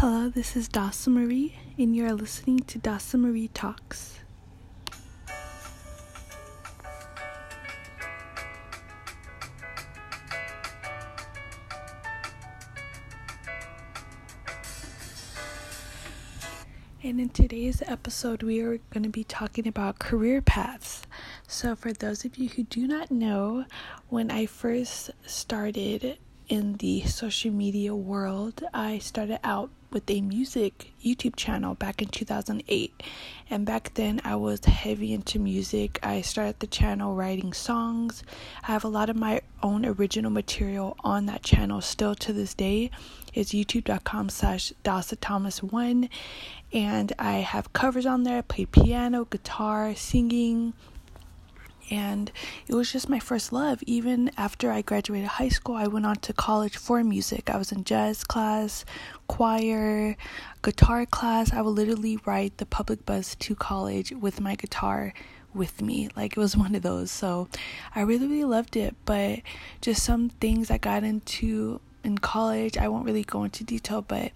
Hello, this is Dasa Marie, and you are listening to Dasa Marie Talks. And in today's episode, we are going to be talking about career paths. So, for those of you who do not know, when I first started in the social media world, I started out with a music YouTube channel back in 2008. And back then, I was heavy into music. I started the channel writing songs. I have a lot of my own original material on that channel still to this day. It's youtube.com slash Dasa Thomas 1. And I have covers on there. I play piano, guitar, singing, and it was just my first love. Even after I graduated high school, I went on to college for music. I was in jazz class, choir, guitar class. I would literally ride the public bus to college with my guitar with me. Like it was one of those. So I really, really loved it. But just some things I got into in college, I won't really go into detail, but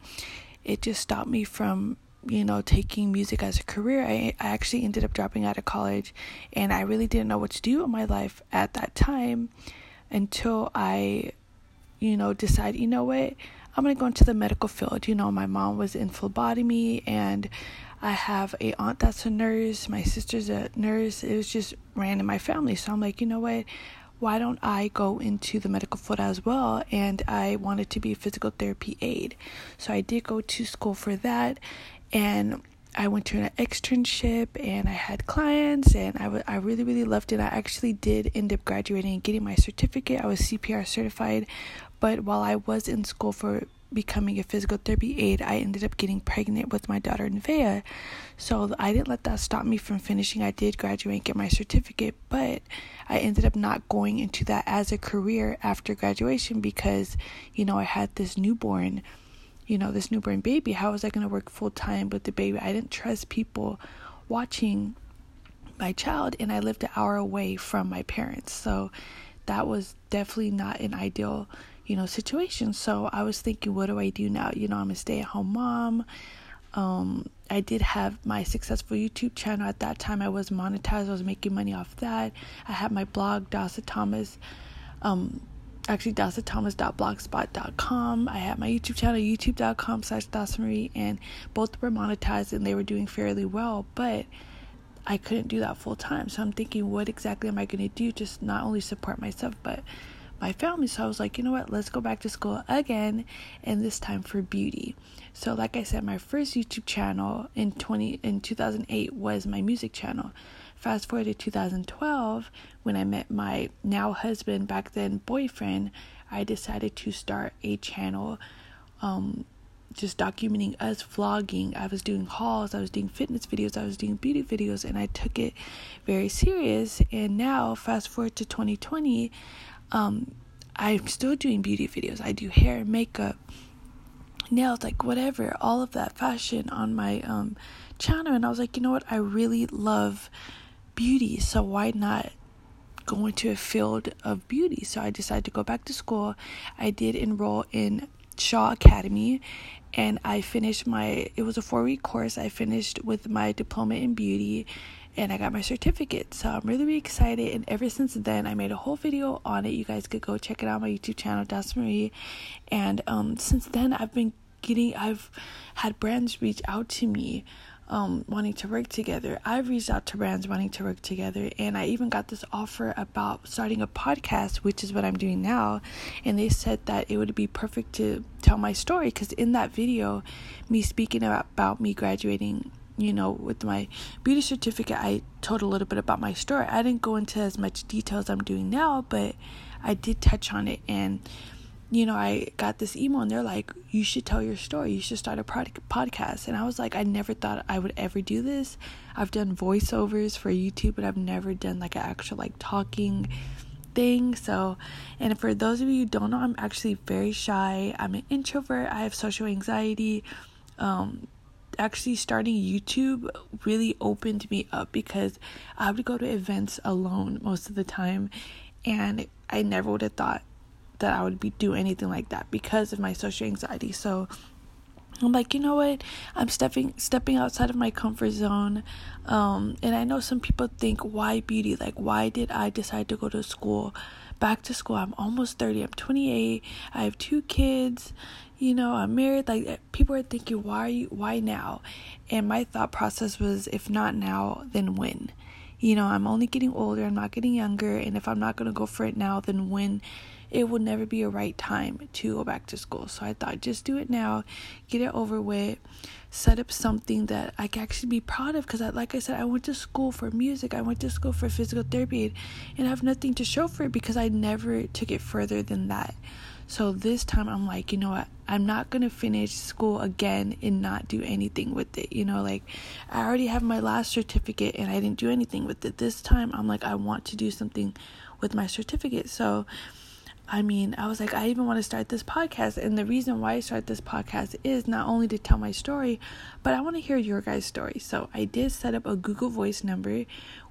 it just stopped me from you know, taking music as a career, I, I actually ended up dropping out of college and I really didn't know what to do in my life at that time until I, you know, decided, you know what, I'm going to go into the medical field. You know, my mom was in phlebotomy and I have a aunt that's a nurse, my sister's a nurse. It was just ran in my family. So I'm like, you know what? Why don't I go into the medical field as well? And I wanted to be a physical therapy aide. So I did go to school for that and I went to an externship and I had clients and I, w- I really, really loved it. I actually did end up graduating and getting my certificate. I was CPR certified, but while I was in school for becoming a physical therapy aide, I ended up getting pregnant with my daughter Nevaeh. So I didn't let that stop me from finishing. I did graduate and get my certificate, but I ended up not going into that as a career after graduation because, you know, I had this newborn you know, this newborn baby. How was I going to work full time with the baby? I didn't trust people watching my child, and I lived an hour away from my parents. So that was definitely not an ideal, you know, situation. So I was thinking, what do I do now? You know, I'm a stay at home mom. Um, I did have my successful YouTube channel at that time. I was monetized. I was making money off that. I had my blog, Dasa Thomas. Um, actually dasathomas.blogspot.com. I had my YouTube channel, youtube.com slash dasamarie, and both were monetized and they were doing fairly well, but I couldn't do that full time. So I'm thinking, what exactly am I going to do? Just not only support myself, but my family. So I was like, you know what? Let's go back to school again, and this time for beauty. So, like I said, my first YouTube channel in 20 in 2008 was my music channel. Fast forward to 2012, when I met my now husband, back then boyfriend, I decided to start a channel um, just documenting us vlogging. I was doing hauls, I was doing fitness videos, I was doing beauty videos, and I took it very serious. And now, fast forward to 2020, um, I'm still doing beauty videos. I do hair, makeup, nails, like whatever, all of that fashion on my um, channel. And I was like, you know what? I really love beauty, so why not go into a field of beauty? So I decided to go back to school. I did enroll in Shaw Academy and I finished my it was a 4 week course. I finished with my diploma in beauty and I got my certificate. So I'm really, really excited. And ever since then, I made a whole video on it. You guys could go check it out on my YouTube channel, Dasa Marie. And um, since then, I've been getting, I've had brands reach out to me um, wanting to work together. I've reached out to brands wanting to work together, and I even got this offer about starting a podcast, which is what I'm doing now. And they said that it would be perfect to tell my story because in that video, me speaking about, about me graduating you know, with my beauty certificate, I told a little bit about my story. I didn't go into as much detail as I'm doing now, but I did touch on it. And you know, I got this email and they're like, you should tell your story. You should start a product podcast. And I was like, I never thought I would ever do this. I've done voiceovers for YouTube, but I've never done like an actual like talking thing. So, and for those of you who don't know, I'm actually very shy. I'm an introvert. I have social anxiety. Um, actually starting YouTube really opened me up because I would go to events alone most of the time and I never would have thought that I would be do anything like that because of my social anxiety. So I'm like, you know what? I'm stepping stepping outside of my comfort zone. Um, and I know some people think, why beauty? Like, why did I decide to go to school? Back to school. I'm almost 30. I'm 28. I have two kids. You know, I'm married. Like, people are thinking, why are you, why now? And my thought process was, if not now, then when? You know, I'm only getting older. I'm not getting younger. And if I'm not to go for it now, then when? It will never be a right time to go back to school. So I thought, just do it now, get it over with, set up something that I can actually be proud of. Because, like I said, I went to school for music, I went to school for physical therapy, and I have nothing to show for it because I never took it further than that. So this time I'm like, you know what? I'm not going to finish school again and not do anything with it. You know, like I already have my last certificate and I didn't do anything with it. This time I'm like, I want to do something with my certificate. So I mean, I was like, I even want to start this podcast. And the reason why I start this podcast is not only to tell my story, but I want to hear your guys' story. So I did set up a Google Voice number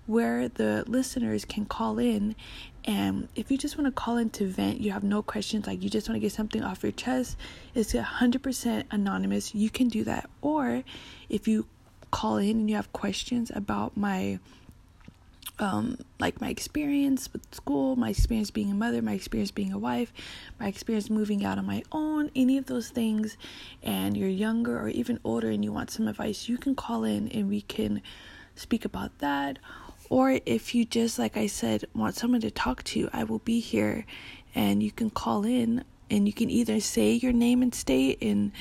where the listeners can call in. And if you just want to call in to vent, you have no questions, like you just want to get something off your chest, it's 100% anonymous. You can do that. Or if you call in and you have questions about my um, like my experience with school, my experience being a mother, my experience being a wife, my experience moving out on my own, any of those things, and you're younger or even older and you want some advice, you can call in and we can speak about that. Or if you just, like I said, want someone to talk to, I will be here and you can call in and you can either say your name and state and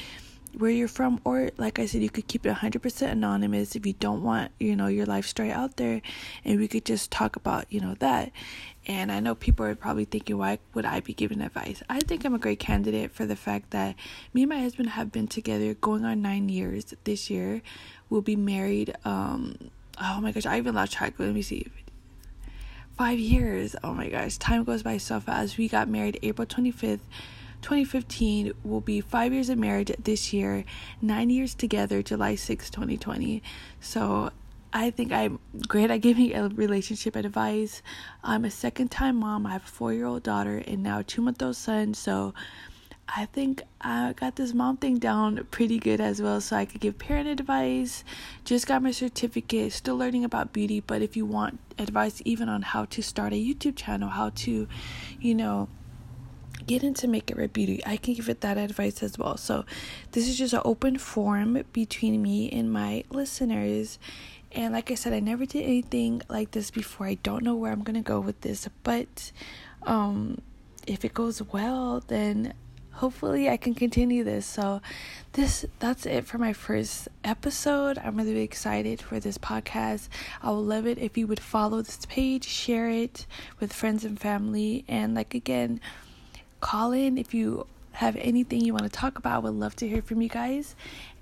where you're from or like i said you could keep it 100% anonymous if you don't want you know your life story out there and we could just talk about you know that. And i know people are probably thinking why would i be giving advice? I think i'm a great candidate for the fact that me and my husband have been together going on nine years this year. We'll be married um oh my gosh i even lost track let me see. Five years oh my gosh time goes by so fast. We got married april 25th 2015 will be five years of marriage this year, nine years together, July 6, 2020. So I think I'm great at giving a relationship advice. I'm a second time mom. I have a four year old daughter and now two month old son. So I think I got this mom thing down pretty good as well. So I could give parent advice. Just got my certificate, still learning about beauty. But if you want advice even on how to start a YouTube channel, how to, you know, get into Make It Right Beauty, I can give it that advice as well. So, this is just an open forum between me and my listeners. And like I said, I never did anything like this before. I don't know where I'm gonna go with this, but um, if it goes well, then hopefully I can continue this. So this that's it for my first episode. I'm really excited for this podcast. I would love it if you would follow this page, share it with friends and family, and like again call in if you have anything you want to talk about. I would love to hear from you guys.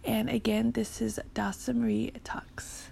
And again, this is Dasa Marie Talks.